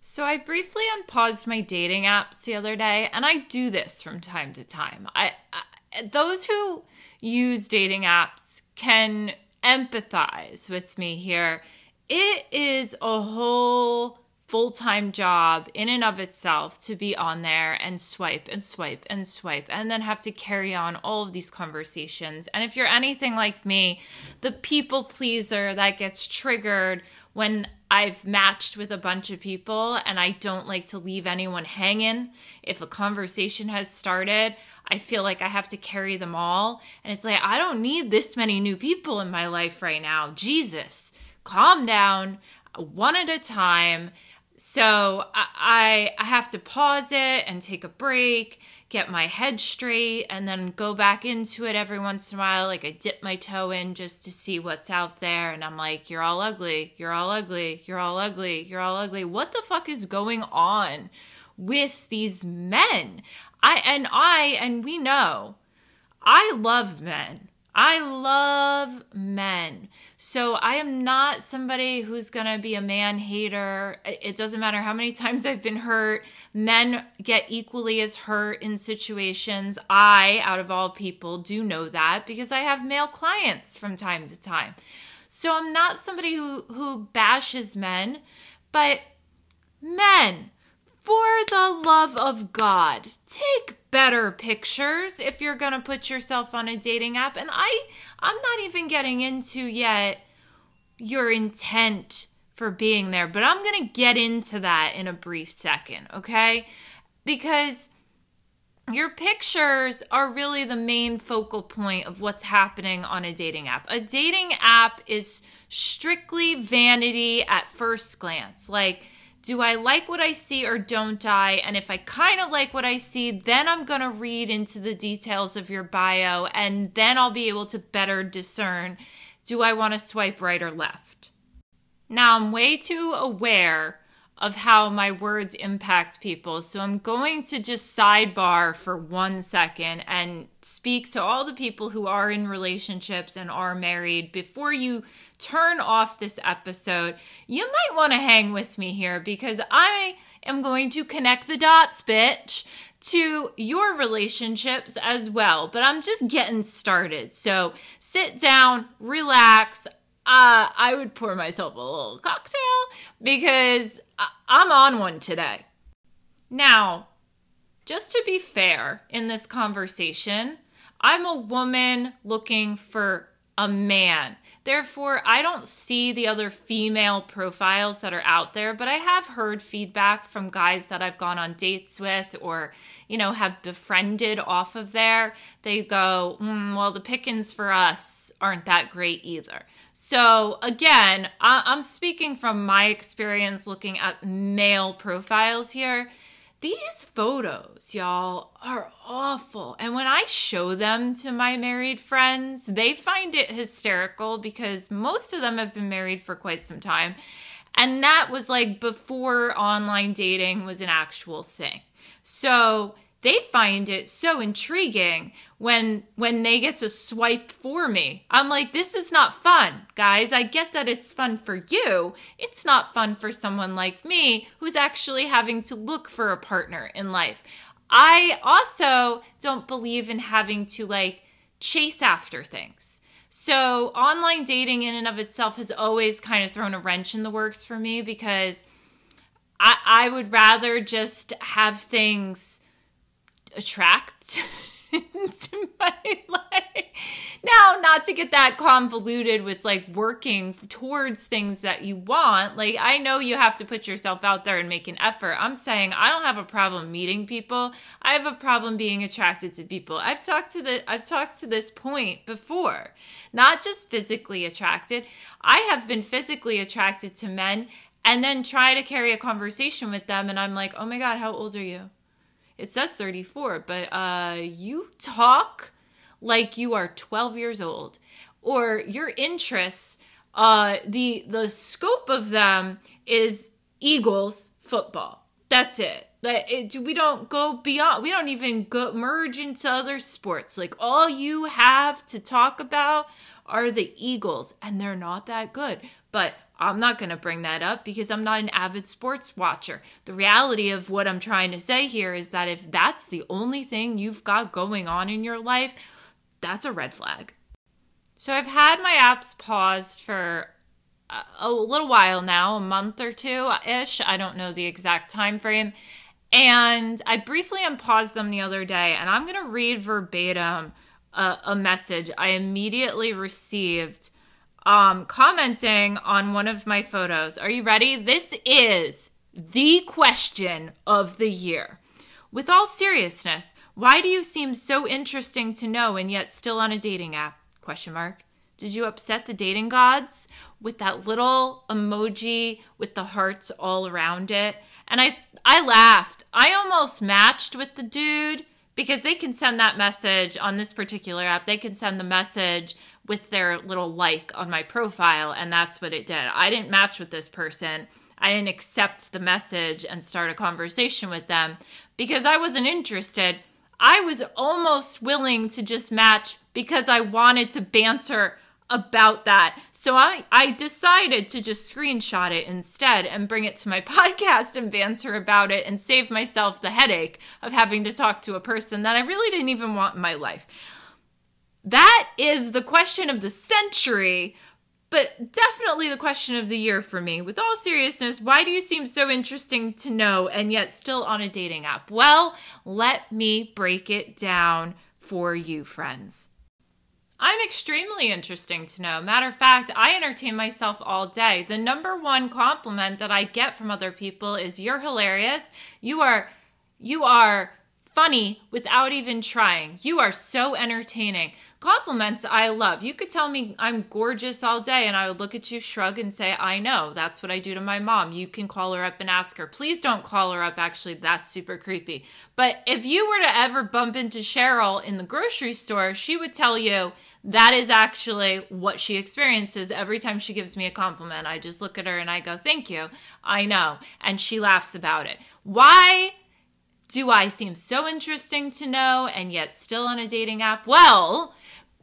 So I briefly unpaused my dating apps the other day, and I do this from time to time. I, I those who use dating apps can empathize with me here. It is a whole full time job in and of itself to be on there and swipe and swipe and swipe and then have to carry on all of these conversations. And if you're anything like me, the people pleaser that gets triggered when I've matched with a bunch of people and I don't like to leave anyone hanging. If a conversation has started, I feel like I have to carry them all. And it's like, I don't need this many new people in my life right now. Jesus, calm down one at a time so I, I have to pause it and take a break, get my head straight, and then go back into it every once in a while. Like I dip my toe in just to see what's out there, and I'm like, "You're all ugly. You're all ugly. You're all ugly. You're all ugly." What the fuck is going on with these men? I and I and we know I love men. I love men. So I am not somebody who's going to be a man hater. It doesn't matter how many times I've been hurt. Men get equally as hurt in situations. I, out of all people, do know that because I have male clients from time to time. So I'm not somebody who who bashes men, but men for the love of God, take better pictures if you're going to put yourself on a dating app. And I I'm not even getting into yet your intent for being there, but I'm going to get into that in a brief second, okay? Because your pictures are really the main focal point of what's happening on a dating app. A dating app is strictly vanity at first glance. Like do I like what I see or don't I? And if I kind of like what I see, then I'm going to read into the details of your bio and then I'll be able to better discern do I want to swipe right or left? Now, I'm way too aware of how my words impact people. So I'm going to just sidebar for one second and speak to all the people who are in relationships and are married before you turn off this episode. You might want to hang with me here because I am going to connect the dots, bitch, to your relationships as well. But I'm just getting started. So sit down, relax uh, I would pour myself a little cocktail because I'm on one today. Now, just to be fair in this conversation, I'm a woman looking for a man. Therefore, I don't see the other female profiles that are out there, but I have heard feedback from guys that I've gone on dates with or, you know, have befriended off of there. They go, mm, well, the pickings for us aren't that great either. So, again, I- am speaking from my experience looking at male profiles here. These photos, y'all, are awful. And when I show them to my married friends, they find it hysterical because most of them have been married for quite some time. And that was like before online dating was an actual thing. So, they find it so intriguing when when they get to swipe for me. I'm like, this is not fun, guys. I get that it's fun for you. It's not fun for someone like me who's actually having to look for a partner in life. I also don't believe in having to like chase after things. So, online dating in and of itself has always kind of thrown a wrench in the works for me because I, I would rather just have things attract to my life. Now, not to get that convoluted with like working towards things that you want. Like, I know you have to put yourself out there and make an effort. I'm saying I don't have a problem meeting people. I have a problem being attracted to people. I've talked to the I've talked to this point before. Not just physically attracted. I have been physically attracted to men and then try to carry a conversation with them and I'm like, "Oh my god, how old are you?" It says 34, but uh, you talk like you are 12 years old, or your interests, uh, the the scope of them is Eagles football. That's it. it. We don't go beyond. We don't even go merge into other sports. Like all you have to talk about are the Eagles, and they're not that good. But I'm not going to bring that up because I'm not an avid sports watcher. The reality of what I'm trying to say here is that if that's the only thing you've got going on in your life, that's a red flag. So I've had my apps paused for a little while now, a month or two ish. I don't know the exact time frame. And I briefly unpaused them the other day, and I'm going to read verbatim a, a message I immediately received um, commenting on one of my photos. Are you ready? This is the question of the year. With all seriousness, why do you seem so interesting to know and yet still on a dating app? Question mark. Did you upset the dating gods with that little emoji with the hearts all around it? And I I laughed. I almost matched with the dude because they can send that message on this particular app. They can send the message with their little like on my profile, and that's what it did. I didn't match with this person. I didn't accept the message and start a conversation with them because I wasn't interested. I was almost willing to just match because I wanted to banter about that. So I, I decided to just screenshot it instead and bring it to my podcast and banter about it and save myself the headache of having to talk to a person that I really didn't even want in my life. That is the question of the century, but definitely the question of the year for me. With all seriousness, why do you seem so interesting to know and yet still on a dating app? Well, let me break it down for you, friends. I'm extremely interesting to know. Matter of fact, I entertain myself all day. The number one compliment that I get from other people is you're hilarious. You are you are funny without even trying. You are so entertaining. Compliments I love. You could tell me I'm gorgeous all day and I would look at you, shrug, and say, I know. That's what I do to my mom. You can call her up and ask her. Please don't call her up. Actually, that's super creepy. But if you were to ever bump into Cheryl in the grocery store, she would tell you, that is actually what she experiences every time she gives me a compliment. I just look at her and I go, Thank you. I know. And she laughs about it. Why do I seem so interesting to know and yet still on a dating app? Well,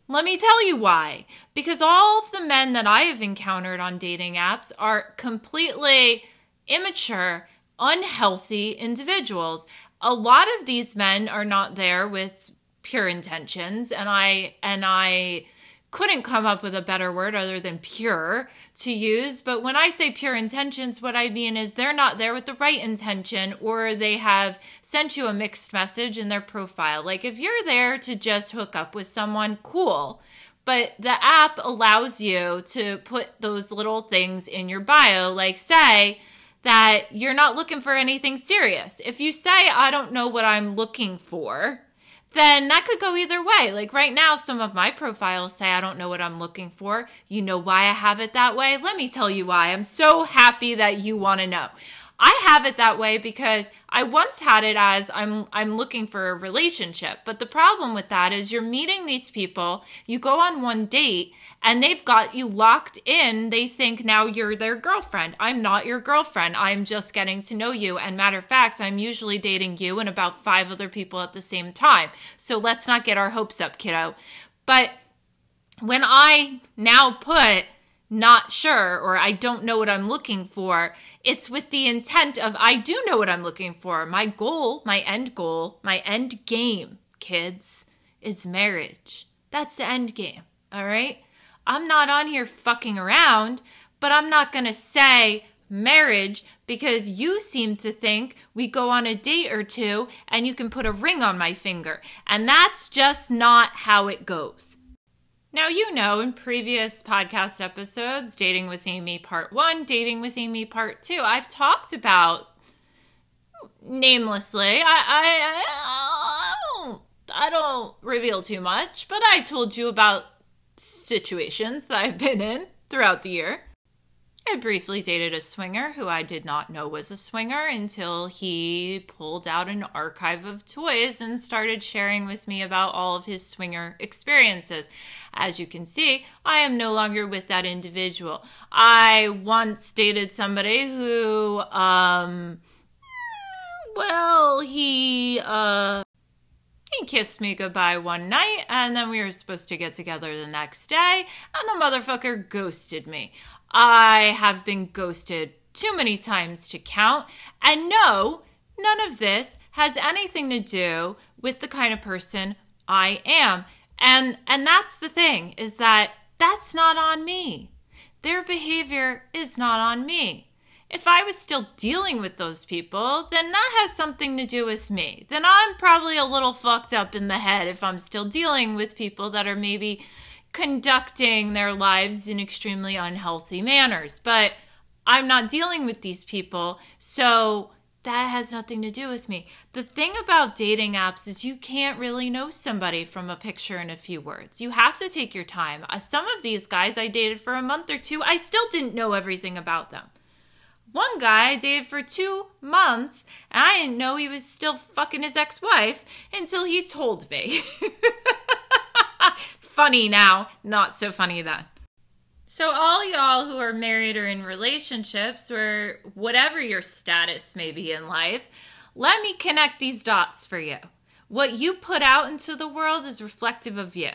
let me tell you why. Because all of the men that I have encountered on dating apps are completely immature, unhealthy individuals. A lot of these men are not there with pure intentions and I and I couldn't come up with a better word other than pure to use. But when I say pure intentions, what I mean is they're not there with the right intention or they have sent you a mixed message in their profile. Like if you're there to just hook up with someone, cool. But the app allows you to put those little things in your bio, like say, that you're not looking for anything serious. If you say, I don't know what I'm looking for, then that could go either way. Like right now, some of my profiles say I don't know what I'm looking for. You know why I have it that way? Let me tell you why. I'm so happy that you want to know. I have it that way because I once had it as I'm I'm looking for a relationship. But the problem with that is you're meeting these people, you go on one date and they've got you locked in. They think now you're their girlfriend. I'm not your girlfriend. I'm just getting to know you. And matter of fact, I'm usually dating you and about five other people at the same time. So let's not get our hopes up, kiddo. But when I now put not sure or I don't know what I'm looking for, it's with the intent of I do know what I'm looking for. My goal, my end goal, my end game, kids, is marriage. That's the end game. All right? I'm not on here fucking around, but I'm not going to say marriage because you seem to think we go on a date or two and you can put a ring on my finger. And that's just not how it goes. Now, you know, in previous podcast episodes, Dating with Amy Part 1, Dating with Amy Part 2, I've talked about namelessly. I, I, I, don't, I don't reveal too much, but I told you about situations that I've been in throughout the year. I briefly dated a swinger who I did not know was a swinger until he pulled out an archive of toys and started sharing with me about all of his swinger experiences. As you can see, I am no longer with that individual. I once dated somebody who, um, well, he, uh, he kissed me goodbye one night, and then we were supposed to get together the next day, and the motherfucker ghosted me. I have been ghosted too many times to count, and no, none of this has anything to do with the kind of person I am. And and that's the thing is that that's not on me. Their behavior is not on me. If I was still dealing with those people, then that has something to do with me. Then I'm probably a little fucked up in the head if I'm still dealing with people that are maybe conducting their lives in extremely unhealthy manners. But I'm not dealing with these people, so that has nothing to do with me. The thing about dating apps is you can't really know somebody from a picture and a few words. You have to take your time. Uh, some of these guys I dated for a month or two, I still didn't know everything about them. One guy I dated for two months, and I didn't know he was still fucking his ex wife until he told me. funny now, not so funny then. So, all y'all who are married or in relationships, or whatever your status may be in life, let me connect these dots for you. What you put out into the world is reflective of you.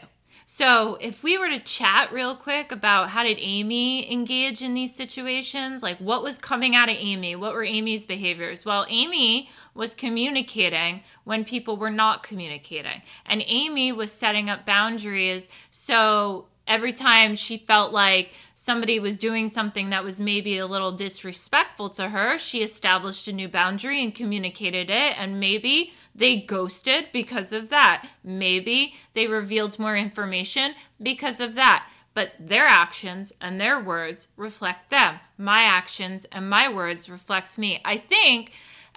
So, if we were to chat real quick about how did Amy engage in these situations, like what was coming out of Amy, what were Amy's behaviors? Well, Amy was communicating when people were not communicating. And Amy was setting up boundaries so every time she felt like somebody was doing something that was maybe a little disrespectful to her, she established a new boundary and communicated it. And maybe they ghosted because of that. Maybe they revealed more information because of that. But their actions and their words reflect them. My actions and my words reflect me. I think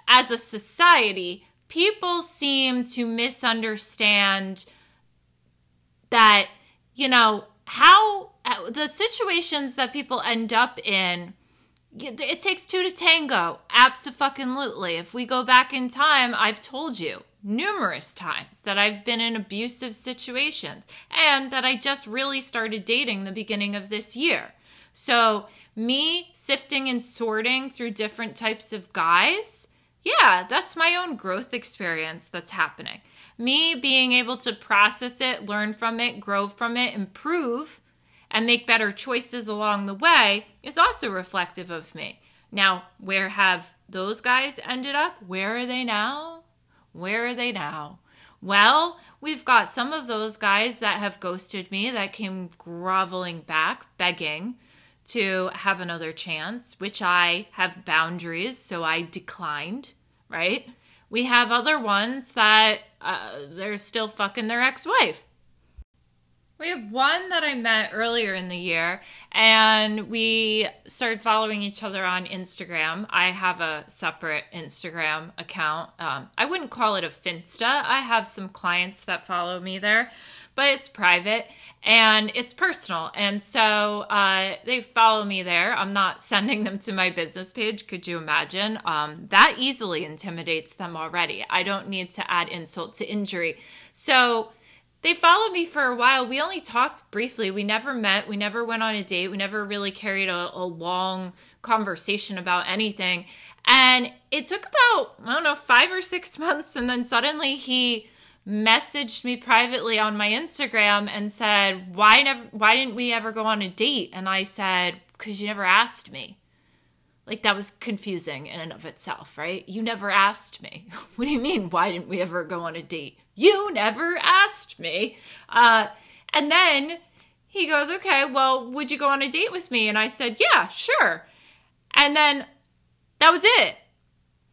as a society, people seem to misunderstand that, you know, how uh, the situations that people end up in it takes two to tango absolutely. If we go back in time i've told you numerous times that i've been in abusive situations and that i just really started dating the beginning of this year. So me sifting and sorting through different types of guys yeah that's my own growth experience that's happening. Me being able to process it, learn from it, grow from it, improve, and make better choices along the way is also reflective of me. Now, where have those guys ended up? Where are they now? Where are they now? Well, we've got some of those guys that have ghosted me that came groveling back, begging to have another chance, which I have boundaries, so I declined, right? We have other ones that uh, they're still fucking their ex wife. We have one that I met earlier in the year, and we started following each other on Instagram. I have a separate Instagram account. Um, I wouldn't call it a Finsta. I have some clients that follow me there, but it's private and it's personal. And so uh, they follow me there. I'm not sending them to my business page. Could you imagine? Um, that easily intimidates them already. I don't need to add insult to injury. So they followed me for a while. We only talked briefly. We never met. We never went on a date. We never really carried a, a long conversation about anything. And it took about, I don't know, five or six months. And then suddenly he messaged me privately on my Instagram and said, "Why never why didn't we ever go on a date?" And I said, "Cuz you never asked me." Like that was confusing in and of itself, right? You never asked me. what do you mean why didn't we ever go on a date? You never asked me. Uh and then he goes, "Okay, well, would you go on a date with me?" And I said, "Yeah, sure." And then that was it.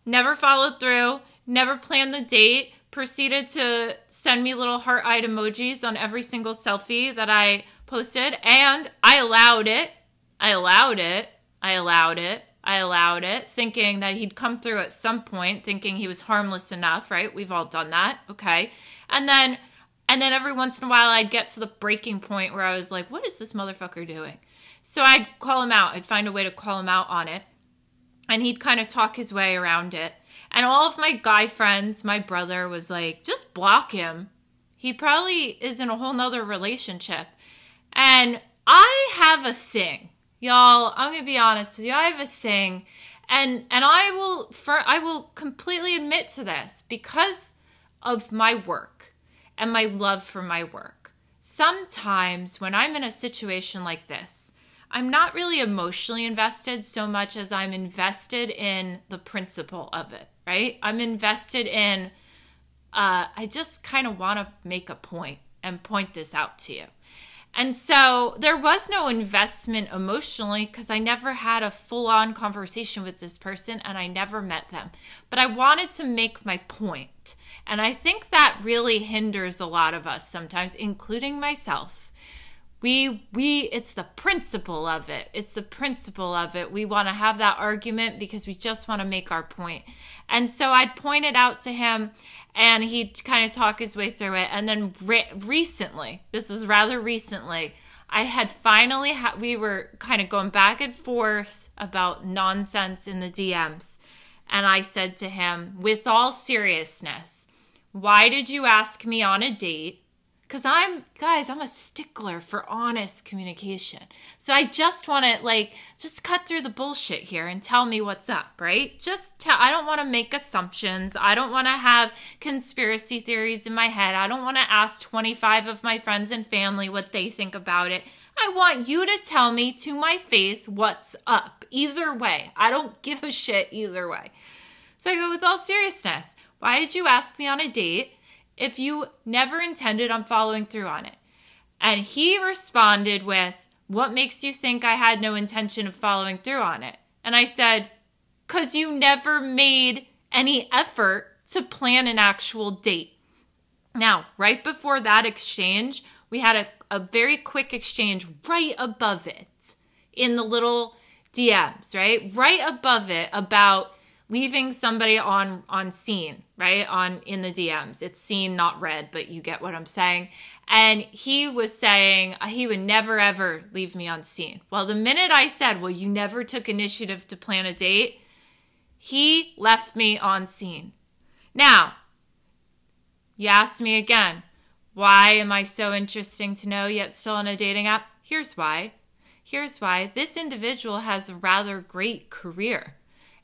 Never followed through, never planned the date proceeded to send me little heart-eyed emojis on every single selfie that I posted and I allowed it. I allowed it. I allowed it. I allowed it, thinking that he'd come through at some point, thinking he was harmless enough, right? We've all done that. Okay. And then and then every once in a while I'd get to the breaking point where I was like, what is this motherfucker doing? So I'd call him out. I'd find a way to call him out on it. And he'd kind of talk his way around it. And all of my guy friends, my brother was like, just block him. He probably is in a whole nother relationship. And I have a thing. Y'all, I'm to be honest with you. I have a thing. And and I will for I will completely admit to this because of my work and my love for my work. Sometimes when I'm in a situation like this, I'm not really emotionally invested so much as I'm invested in the principle of it, right? I'm invested in uh, I just kind of want to make a point and point this out to you. And so there was no investment emotionally because I never had a full on conversation with this person and I never met them. But I wanted to make my point. And I think that really hinders a lot of us sometimes, including myself. We, we, it's the principle of it. It's the principle of it. We want to have that argument because we just want to make our point. And so I'd pointed out to him and he'd kind of talk his way through it. And then re- recently, this was rather recently, I had finally, ha- we were kind of going back and forth about nonsense in the DMs. And I said to him, with all seriousness, why did you ask me on a date? Because I'm, guys, I'm a stickler for honest communication. So I just want to, like, just cut through the bullshit here and tell me what's up, right? Just tell, I don't want to make assumptions. I don't want to have conspiracy theories in my head. I don't want to ask 25 of my friends and family what they think about it. I want you to tell me to my face what's up. Either way. I don't give a shit either way. So I go, with all seriousness, why did you ask me on a date? If you never intended on following through on it. And he responded with, What makes you think I had no intention of following through on it? And I said, Because you never made any effort to plan an actual date. Now, right before that exchange, we had a, a very quick exchange right above it in the little DMs, right? Right above it about leaving somebody on on seen right? On in the dms it's seen not read but you get what i'm saying. And he was saying uh, he would never ever leave me on seen. Well the minute i said well you never took initiative to plan a date he left me on seen. Now you asked me again why am i so interesting to know yet still on a dating app? Here's why. Here's why. This individual has a rather great career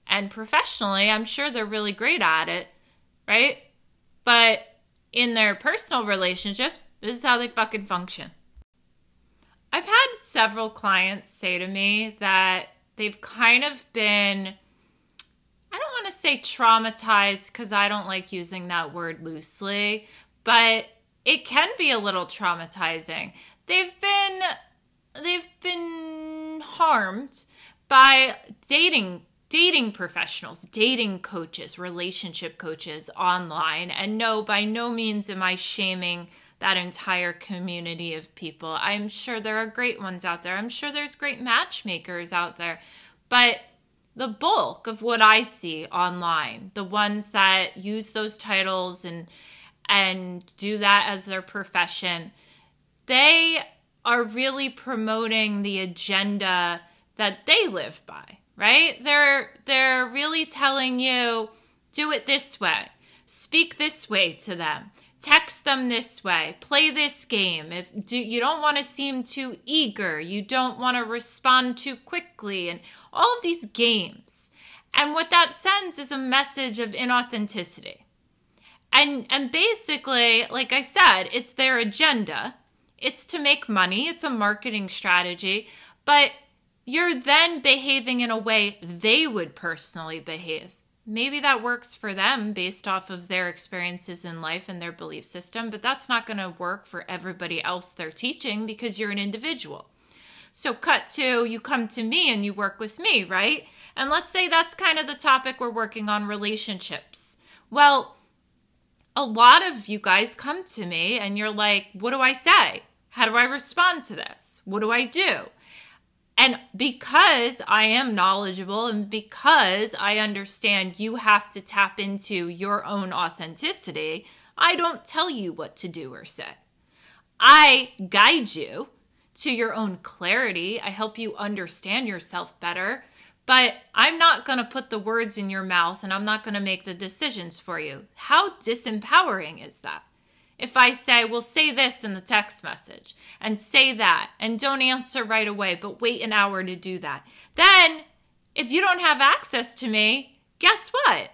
and professionally, I'm sure they're really great at it, right? But in their personal relationships, this is how they fucking function. I've had several clients say to me that they've kind of been, I don't want to say traumatized because I don't like using that word loosely, but it can be a little traumatizing. They've been they've been harmed by dating dating professionals, dating coaches, relationship coaches online. And no, by no means am I shaming that entire community of people. I'm sure there are great ones out there. I'm sure there's great matchmakers out there. But the bulk of what I see online, the ones that use those titles and and do that as their profession, they are really promoting the agenda that they live by right? They're they're really telling you do it this way. Speak this way to them. Text them this way. Play this game. If do, you don't want to seem too eager, you don't want to respond too quickly and all of these games. And what that sends is a message of inauthenticity. And and basically, like I said, it's their agenda. It's to make money, it's a marketing strategy, but you're then behaving in a way they would personally behave. Maybe that works for them based off of their experiences in life and their belief system, but that's not going to work for everybody else they're teaching because you're an individual. So, cut to you come to me and you work with me, right? And let's say that's kind of the topic we're working on relationships. Well, a lot of you guys come to me and you're like, what do I say? How do I respond to this? What do I do? And because I am knowledgeable and because I understand you have to tap into your own authenticity, I don't tell you what to do or say. I guide you to your own clarity. I help you understand yourself better, but I'm not going to put the words in your mouth and I'm not going to make the decisions for you. How disempowering is that? If I say, well, say this in the text message and say that and don't answer right away, but wait an hour to do that, then if you don't have access to me, guess what?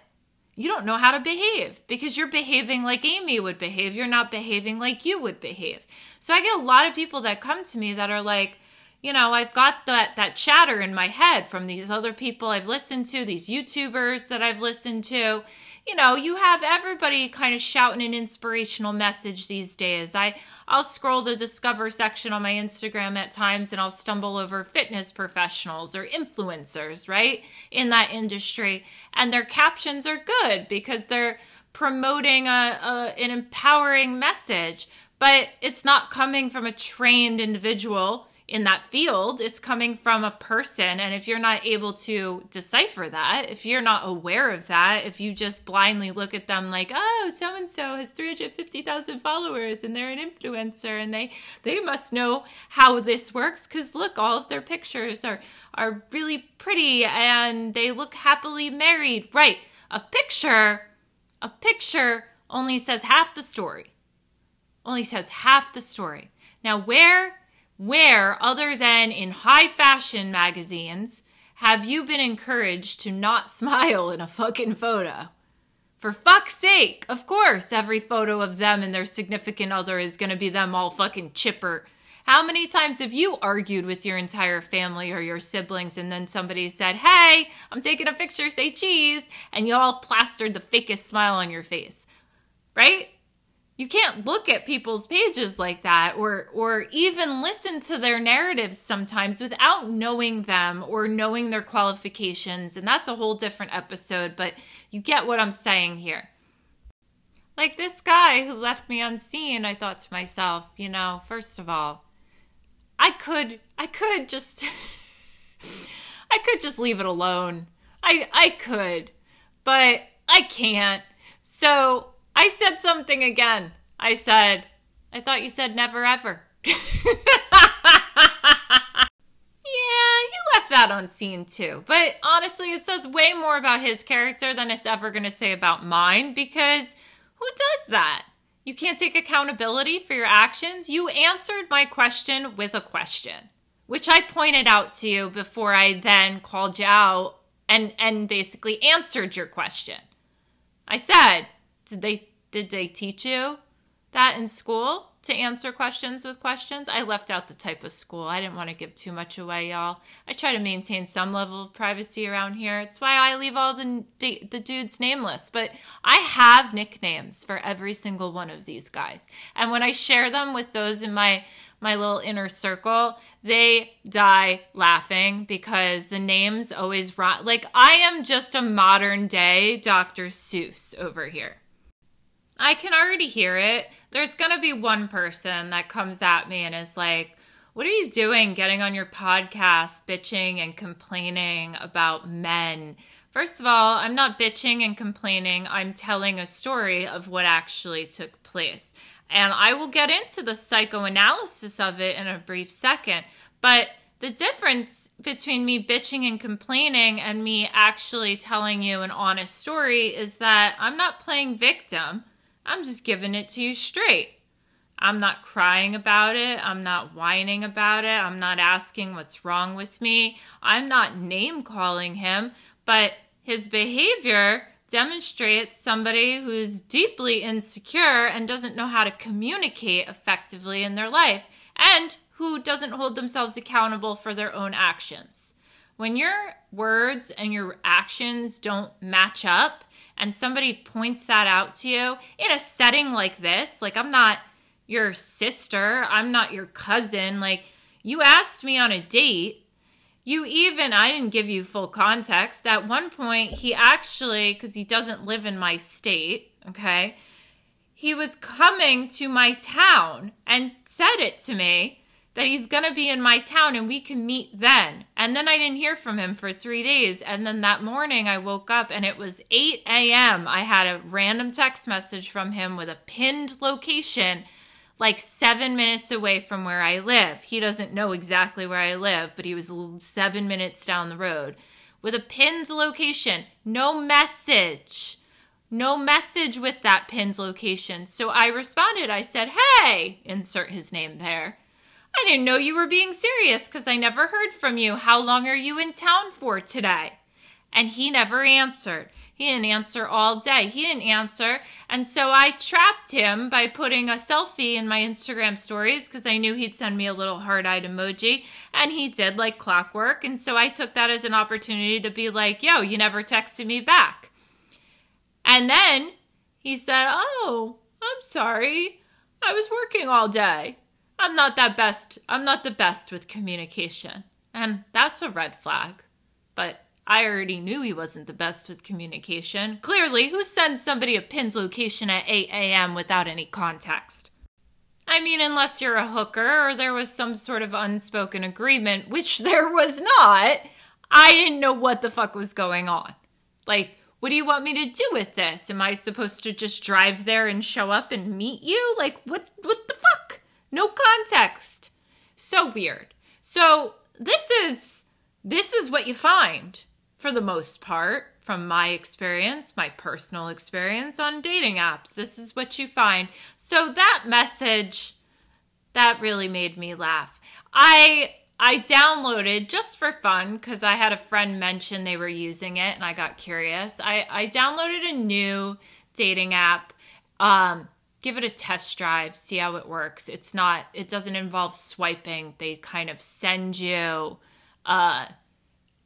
You don't know how to behave because you're behaving like Amy would behave. You're not behaving like you would behave. So I get a lot of people that come to me that are like, you know, I've got that that chatter in my head from these other people I've listened to, these YouTubers that I've listened to. You know, you have everybody kind of shouting an inspirational message these days. I I'll scroll the discover section on my Instagram at times and I'll stumble over fitness professionals or influencers, right? In that industry and their captions are good because they're promoting a, a an empowering message, but it's not coming from a trained individual in that field. It's coming from a person. And if you're not able to decipher that, if you're not aware of that, if you just blindly look at them like, oh, so and so has 350,000 followers and they're an influencer and they, they must know how this works because look, all of their pictures are, are really pretty and they look happily married. Right. A picture, a picture only says half the story. Only says half the story. Now, where where, other than in high fashion magazines, have you been encouraged to not smile in a fucking photo? For fuck's sake, of course, every photo of them and their significant other is gonna be them all fucking chipper. How many times have you argued with your entire family or your siblings and then somebody said, Hey, I'm taking a picture, say cheese, and you all plastered the fakest smile on your face? Right? You can't look at people's pages like that or or even listen to their narratives sometimes without knowing them or knowing their qualifications. And that's a whole different episode but you get what I'm saying here. Like this guy who left me unseen I thought to myself you know first of all I could I could just I could just leave it alone. I I could but I can't. So I said something again. I said, I thought you said never ever. yeah, you left that on seen too. But honestly, it says way more about his character than it's ever going to say about mine because who does that? You can't take accountability for your actions. You answered my question with a question, which I pointed out to you before I then called you out and and basically answered your question. I said, "Did they did they teach you that in school to answer questions with questions? I left out the type of school. I didn't want to give too much away, y'all. I try to maintain some level of privacy around here. It's why I leave all the the dudes nameless, but I have nicknames for every single one of these guys. And when I share them with those in my my little inner circle, they die laughing because the names always rot. Like I am just a modern day Dr. Seuss over here. I can already hear it. There's going to be one person that comes at me and is like, What are you doing getting on your podcast, bitching and complaining about men? First of all, I'm not bitching and complaining. I'm telling a story of what actually took place. And I will get into the psychoanalysis of it in a brief second. But the difference between me bitching and complaining and me actually telling you an honest story is that I'm not playing victim. I'm just giving it to you straight. I'm not crying about it. I'm not whining about it. I'm not asking what's wrong with me. I'm not name calling him, but his behavior demonstrates somebody who's deeply insecure and doesn't know how to communicate effectively in their life and who doesn't hold themselves accountable for their own actions. When your words and your actions don't match up, and somebody points that out to you in a setting like this, like I'm not your sister, I'm not your cousin, like you asked me on a date. You even, I didn't give you full context. At one point, he actually, because he doesn't live in my state, okay, he was coming to my town and said it to me that he's going to be in my town and we can meet then. And then I didn't hear from him for three days. And then that morning I woke up and it was 8 a.m. I had a random text message from him with a pinned location like seven minutes away from where I live. He doesn't know exactly where I live, but he was seven minutes down the road with a pinned location. No message. No message with that pinned location. So I responded. I said, Hey, insert his name there. I didn't know you were being serious because I never heard from you. How long are you in town for today? And he never answered. He didn't answer all day. He didn't answer. And so I trapped him by putting a selfie in my Instagram stories because I knew he'd send me a little heart eyed emoji. And he did like clockwork. And so I took that as an opportunity to be like, yo, you never texted me back. And then he said, oh, I'm sorry. I was working all day. I'm not that best. I'm not the best with communication. And that's a red flag. But I already knew he wasn't the best with communication. Clearly, who sends somebody a pin's location at 8 a.m. without any context? I mean, unless you're a hooker or there was some sort of unspoken agreement, which there was not, I didn't know what the fuck was going on. Like, what do you want me to do with this? Am I supposed to just drive there and show up and meet you? Like, what, what the fuck? No context. So weird. So, this is, this is what you find for the most part, from my experience, my personal experience on dating apps. This is what you find. So that message that really made me laugh. I I downloaded just for fun because I had a friend mention they were using it and I got curious. I, I downloaded a new dating app. Um, give it a test drive, see how it works. It's not, it doesn't involve swiping. They kind of send you uh,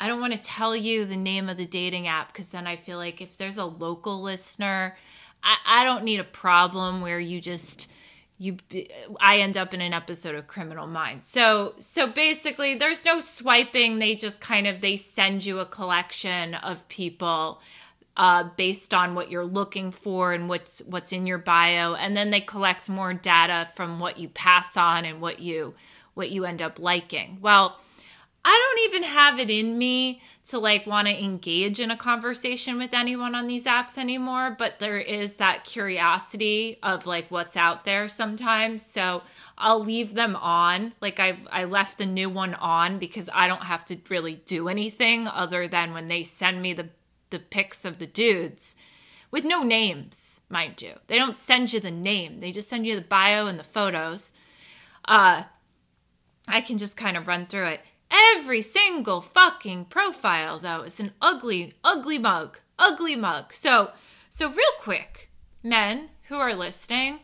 I don't want to tell you the name of the dating app because then I feel like if there's a local listener, I, I don't need a problem where you just you I end up in an episode of Criminal Minds. So so basically there's no swiping, they just kind of they send you a collection of people uh, based on what you're looking for and what's what's in your bio and then they collect more data from what you pass on and what you what you end up liking. Well, I don't even have it in me to like want to engage in a conversation with anyone on these apps anymore, but there is that curiosity of like what's out there sometimes. So I'll leave them on. Like I I left the new one on because I don't have to really do anything other than when they send me the the pics of the dudes with no names, mind you. They don't send you the name. They just send you the bio and the photos. Uh I can just kind of run through it. Every single fucking profile, though, is an ugly, ugly mug. Ugly mug. So, so real quick, men who are listening,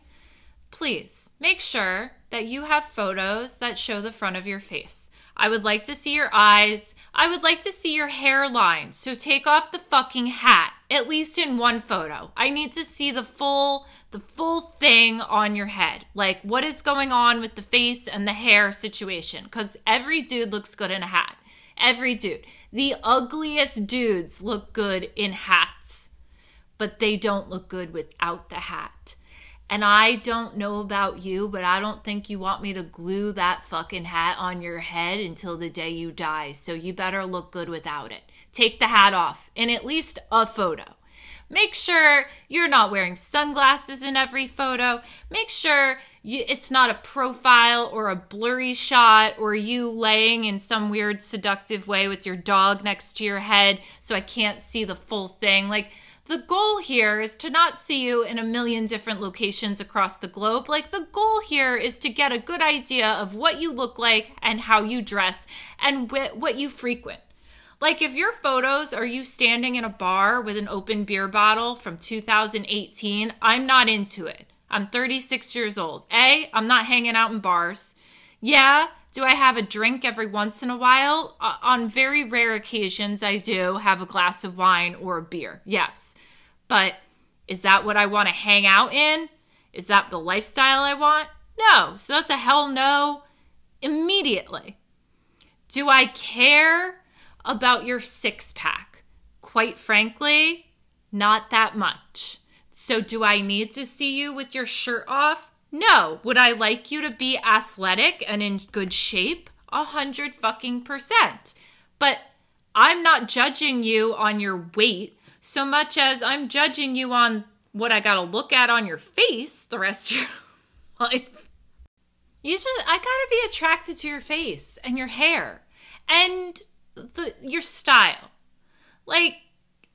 please make sure that you have photos that show the front of your face. I would like to see your eyes. I would like to see your hairline. So take off the fucking hat, at least in one photo. I need to see the full the full thing on your head. Like what is going on with the face and the hair situation cuz every dude looks good in a hat. Every dude. The ugliest dudes look good in hats, but they don't look good without the hat. And I don't know about you, but I don't think you want me to glue that fucking hat on your head until the day you die. So you better look good without it. Take the hat off in at least a photo. Make sure you're not wearing sunglasses in every photo. Make sure you, it's not a profile or a blurry shot or you laying in some weird seductive way with your dog next to your head so I can't see the full thing. Like, the goal here is to not see you in a million different locations across the globe. Like, the goal here is to get a good idea of what you look like and how you dress and wh- what you frequent. Like, if your photos are you standing in a bar with an open beer bottle from 2018, I'm not into it. I'm 36 years old. A, I'm not hanging out in bars. Yeah, do I have a drink every once in a while? Uh, on very rare occasions, I do have a glass of wine or a beer. Yes. But is that what I want to hang out in? Is that the lifestyle I want? No. So that's a hell no immediately. Do I care about your six pack? Quite frankly, not that much. So, do I need to see you with your shirt off? No. Would I like you to be athletic and in good shape? A hundred fucking percent. But I'm not judging you on your weight so much as I'm judging you on what I gotta look at on your face the rest of your life. You just, I gotta be attracted to your face and your hair and the, your style. Like,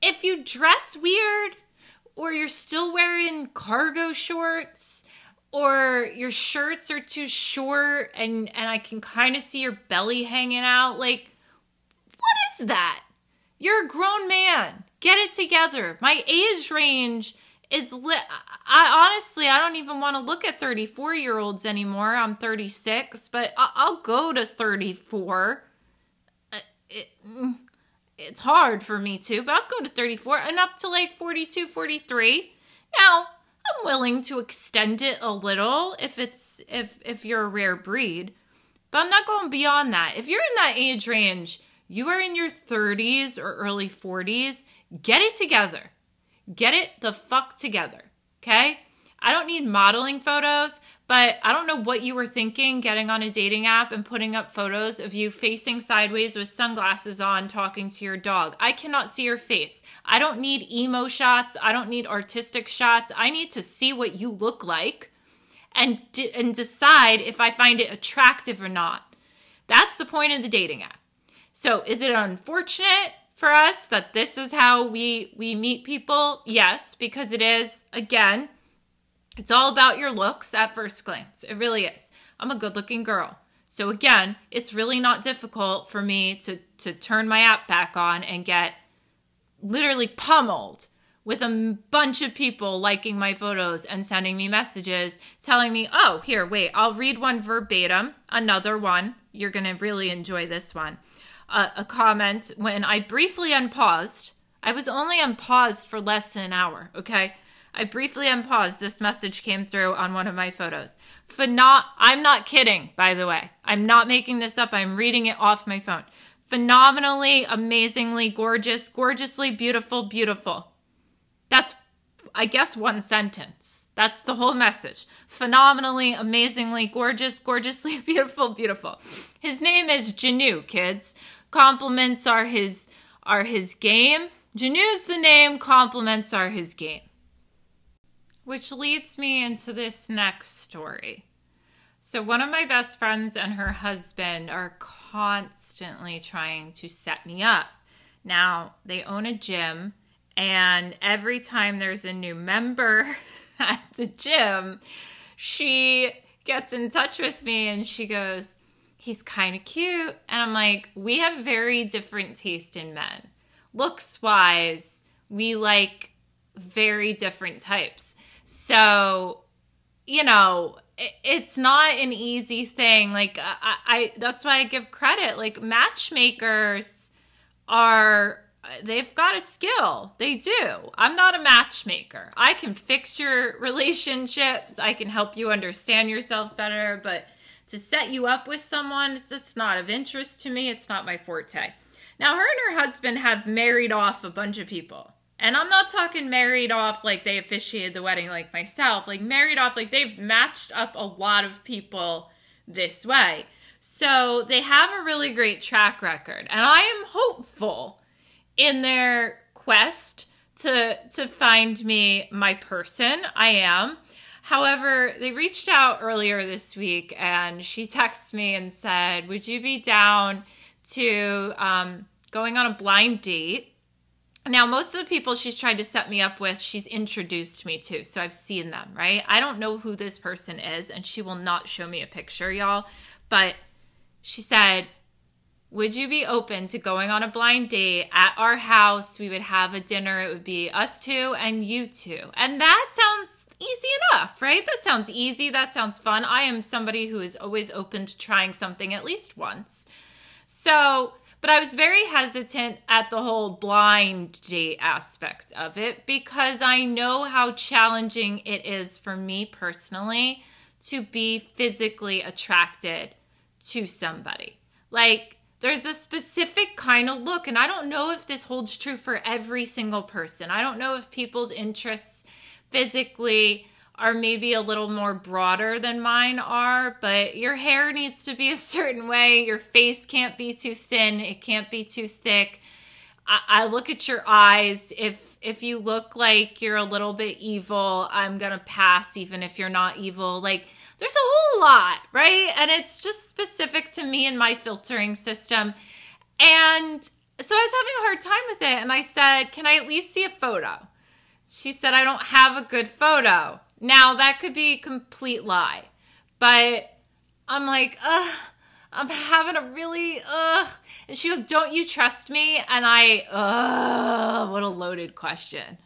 if you dress weird or you're still wearing cargo shorts or your shirts are too short and and I can kind of see your belly hanging out. Like what is that? You're a grown man. Get it together. My age range is lit. I honestly, I don't even want to look at 34 year olds anymore. I'm 36, but I'll go to 34. Uh, it, mm, it's hard for me to, but I'll go to 34 and up to like 42, 43. Now, I'm willing to extend it a little if it's if if you're a rare breed, but I'm not going beyond that. If you're in that age range, you are in your 30s or early 40s, get it together. Get it the fuck together. Okay? I don't need modeling photos, but I don't know what you were thinking getting on a dating app and putting up photos of you facing sideways with sunglasses on talking to your dog. I cannot see your face. I don't need emo shots. I don't need artistic shots. I need to see what you look like and and decide if I find it attractive or not. That's the point of the dating app. So, is it unfortunate for us that this is how we we meet people? Yes, because it is again it's all about your looks at first glance. It really is. I'm a good looking girl. So again, it's really not difficult for me to to turn my app back on and get literally pummeled with a bunch of people liking my photos and sending me messages telling me, "Oh, here, wait, I'll read one verbatim, another one. You're going to really enjoy this one." Uh, a comment when I briefly unpaused. I was only unpaused for less than an hour, okay? I briefly unpaused. This message came through on one of my photos. Phenom- I'm not kidding, by the way. I'm not making this up. I'm reading it off my phone. Phenomenally, amazingly gorgeous, gorgeously beautiful, beautiful. That's, I guess, one sentence. That's the whole message. Phenomenally, amazingly gorgeous, gorgeously beautiful, beautiful. His name is Janu, kids. Compliments are his are his game. Janu's the name, compliments are his game. Which leads me into this next story. So, one of my best friends and her husband are constantly trying to set me up. Now, they own a gym, and every time there's a new member at the gym, she gets in touch with me and she goes, He's kind of cute. And I'm like, We have very different taste in men. Looks wise, we like very different types. So, you know, it, it's not an easy thing. Like I, I, that's why I give credit. Like matchmakers are they've got a skill. They do. I'm not a matchmaker. I can fix your relationships. I can help you understand yourself better, but to set you up with someone, it's not of interest to me. It's not my forte. Now, her and her husband have married off a bunch of people. And I'm not talking married off like they officiated the wedding like myself, like married off like they've matched up a lot of people this way. So they have a really great track record. And I am hopeful in their quest to to find me my person. I am. However, they reached out earlier this week and she texted me and said, Would you be down to um, going on a blind date? Now, most of the people she's tried to set me up with, she's introduced me to. So I've seen them, right? I don't know who this person is, and she will not show me a picture, y'all. But she said, Would you be open to going on a blind date at our house? We would have a dinner. It would be us two and you two. And that sounds easy enough, right? That sounds easy. That sounds fun. I am somebody who is always open to trying something at least once. So, but I was very hesitant at the whole blind date aspect of it because I know how challenging it is for me personally to be physically attracted to somebody. Like, there's a specific kind of look, and I don't know if this holds true for every single person. I don't know if people's interests physically are maybe a little more broader than mine are, but your hair needs to be a certain way. Your face can't be too thin, it can't be too thick. I, I look at your eyes. If if you look like you're a little bit evil, I'm gonna pass, even if you're not evil. Like there's a whole lot, right? And it's just specific to me and my filtering system. And so I was having a hard time with it, and I said, "Can I at least see a photo?" She said, I don't have a good photo. Now, that could be a complete lie, but I'm like, ugh, I'm having a really, ugh. And she goes, Don't you trust me? And I, ugh, what a loaded question.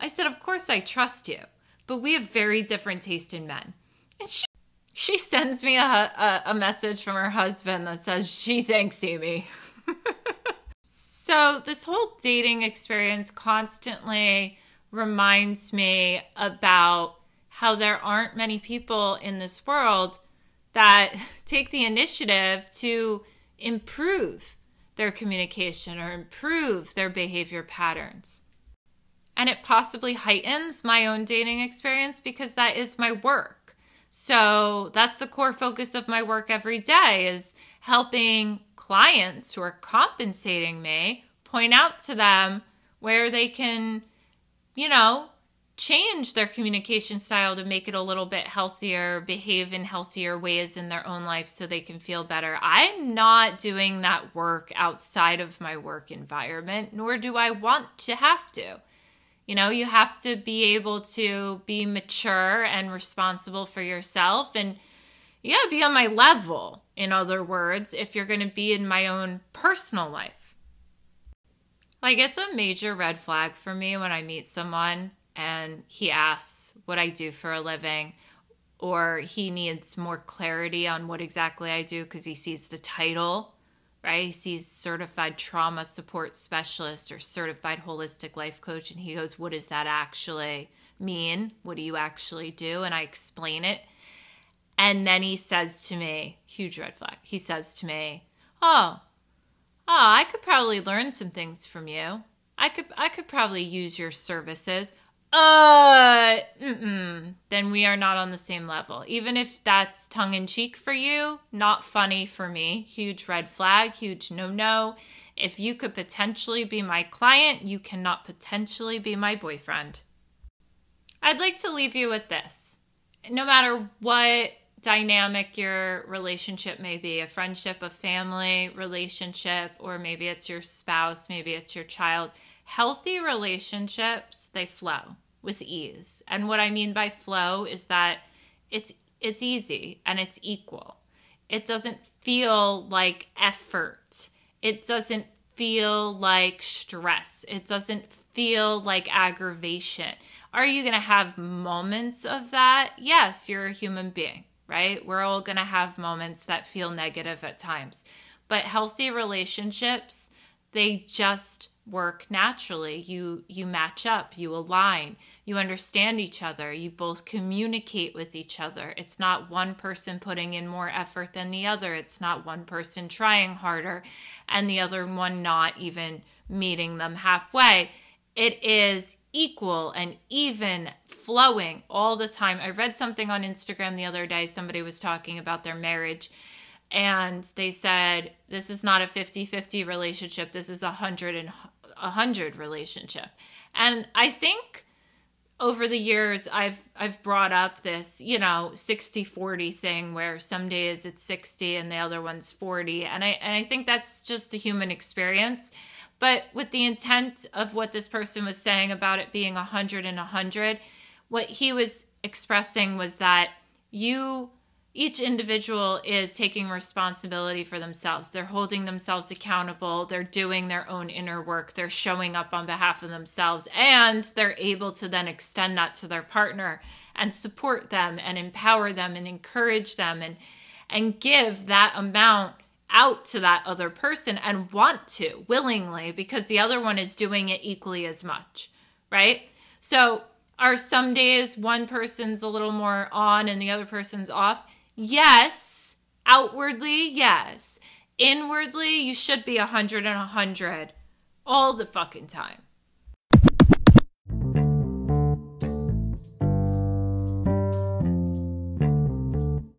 I said, Of course I trust you, but we have very different taste in men. And she, she sends me a, a, a message from her husband that says she thanks Amy. so, this whole dating experience constantly reminds me about how there aren't many people in this world that take the initiative to improve their communication or improve their behavior patterns. And it possibly heightens my own dating experience because that is my work. So that's the core focus of my work every day is helping clients who are compensating me point out to them where they can, you know, change their communication style to make it a little bit healthier, behave in healthier ways in their own life so they can feel better. I'm not doing that work outside of my work environment, nor do I want to have to. You know, you have to be able to be mature and responsible for yourself and gotta be on my level, in other words, if you're gonna be in my own personal life. Like, it's a major red flag for me when I meet someone and he asks what I do for a living, or he needs more clarity on what exactly I do because he sees the title, right? He sees certified trauma support specialist or certified holistic life coach, and he goes, What does that actually mean? What do you actually do? And I explain it. And then he says to me, huge red flag, he says to me, Oh, oh, I could probably learn some things from you. I could I could probably use your services uh, mm-mm. then we are not on the same level. Even if that's tongue in cheek for you, not funny for me. Huge red flag, huge no no. If you could potentially be my client, you cannot potentially be my boyfriend. I'd like to leave you with this. No matter what dynamic your relationship may be a friendship, a family relationship, or maybe it's your spouse, maybe it's your child. Healthy relationships they flow with ease. And what i mean by flow is that it's it's easy and it's equal. It doesn't feel like effort. It doesn't feel like stress. It doesn't feel like aggravation. Are you going to have moments of that? Yes you're a human being right? We're all going to have moments that feel negative at times. But healthy relationships they just work naturally. You you match up you align you understand each other you both communicate with each other. It's not one person putting in more effort than the other. It's not one person trying harder and the other one not even meeting them halfway. It is equal and even flowing all the time i read something on instagram the other day somebody was talking about their marriage and they said this is not a 50-50 relationship this is a 100 and a hundred relationship. And I think over the years I've I've brought up this, you know, 60-40 thing where some days it's 60 and the other one's 40. And I and I think that's just the human experience. But with the intent of what this person was saying about it being 100 and 100, what he was expressing was that you each individual is taking responsibility for themselves. They're holding themselves accountable. They're doing their own inner work. They're showing up on behalf of themselves. And they're able to then extend that to their partner and support them and empower them and encourage them and, and give that amount out to that other person and want to willingly because the other one is doing it equally as much, right? So, are some days one person's a little more on and the other person's off? Yes. Outwardly, yes. Inwardly, you should be 100 and 100 all the fucking time.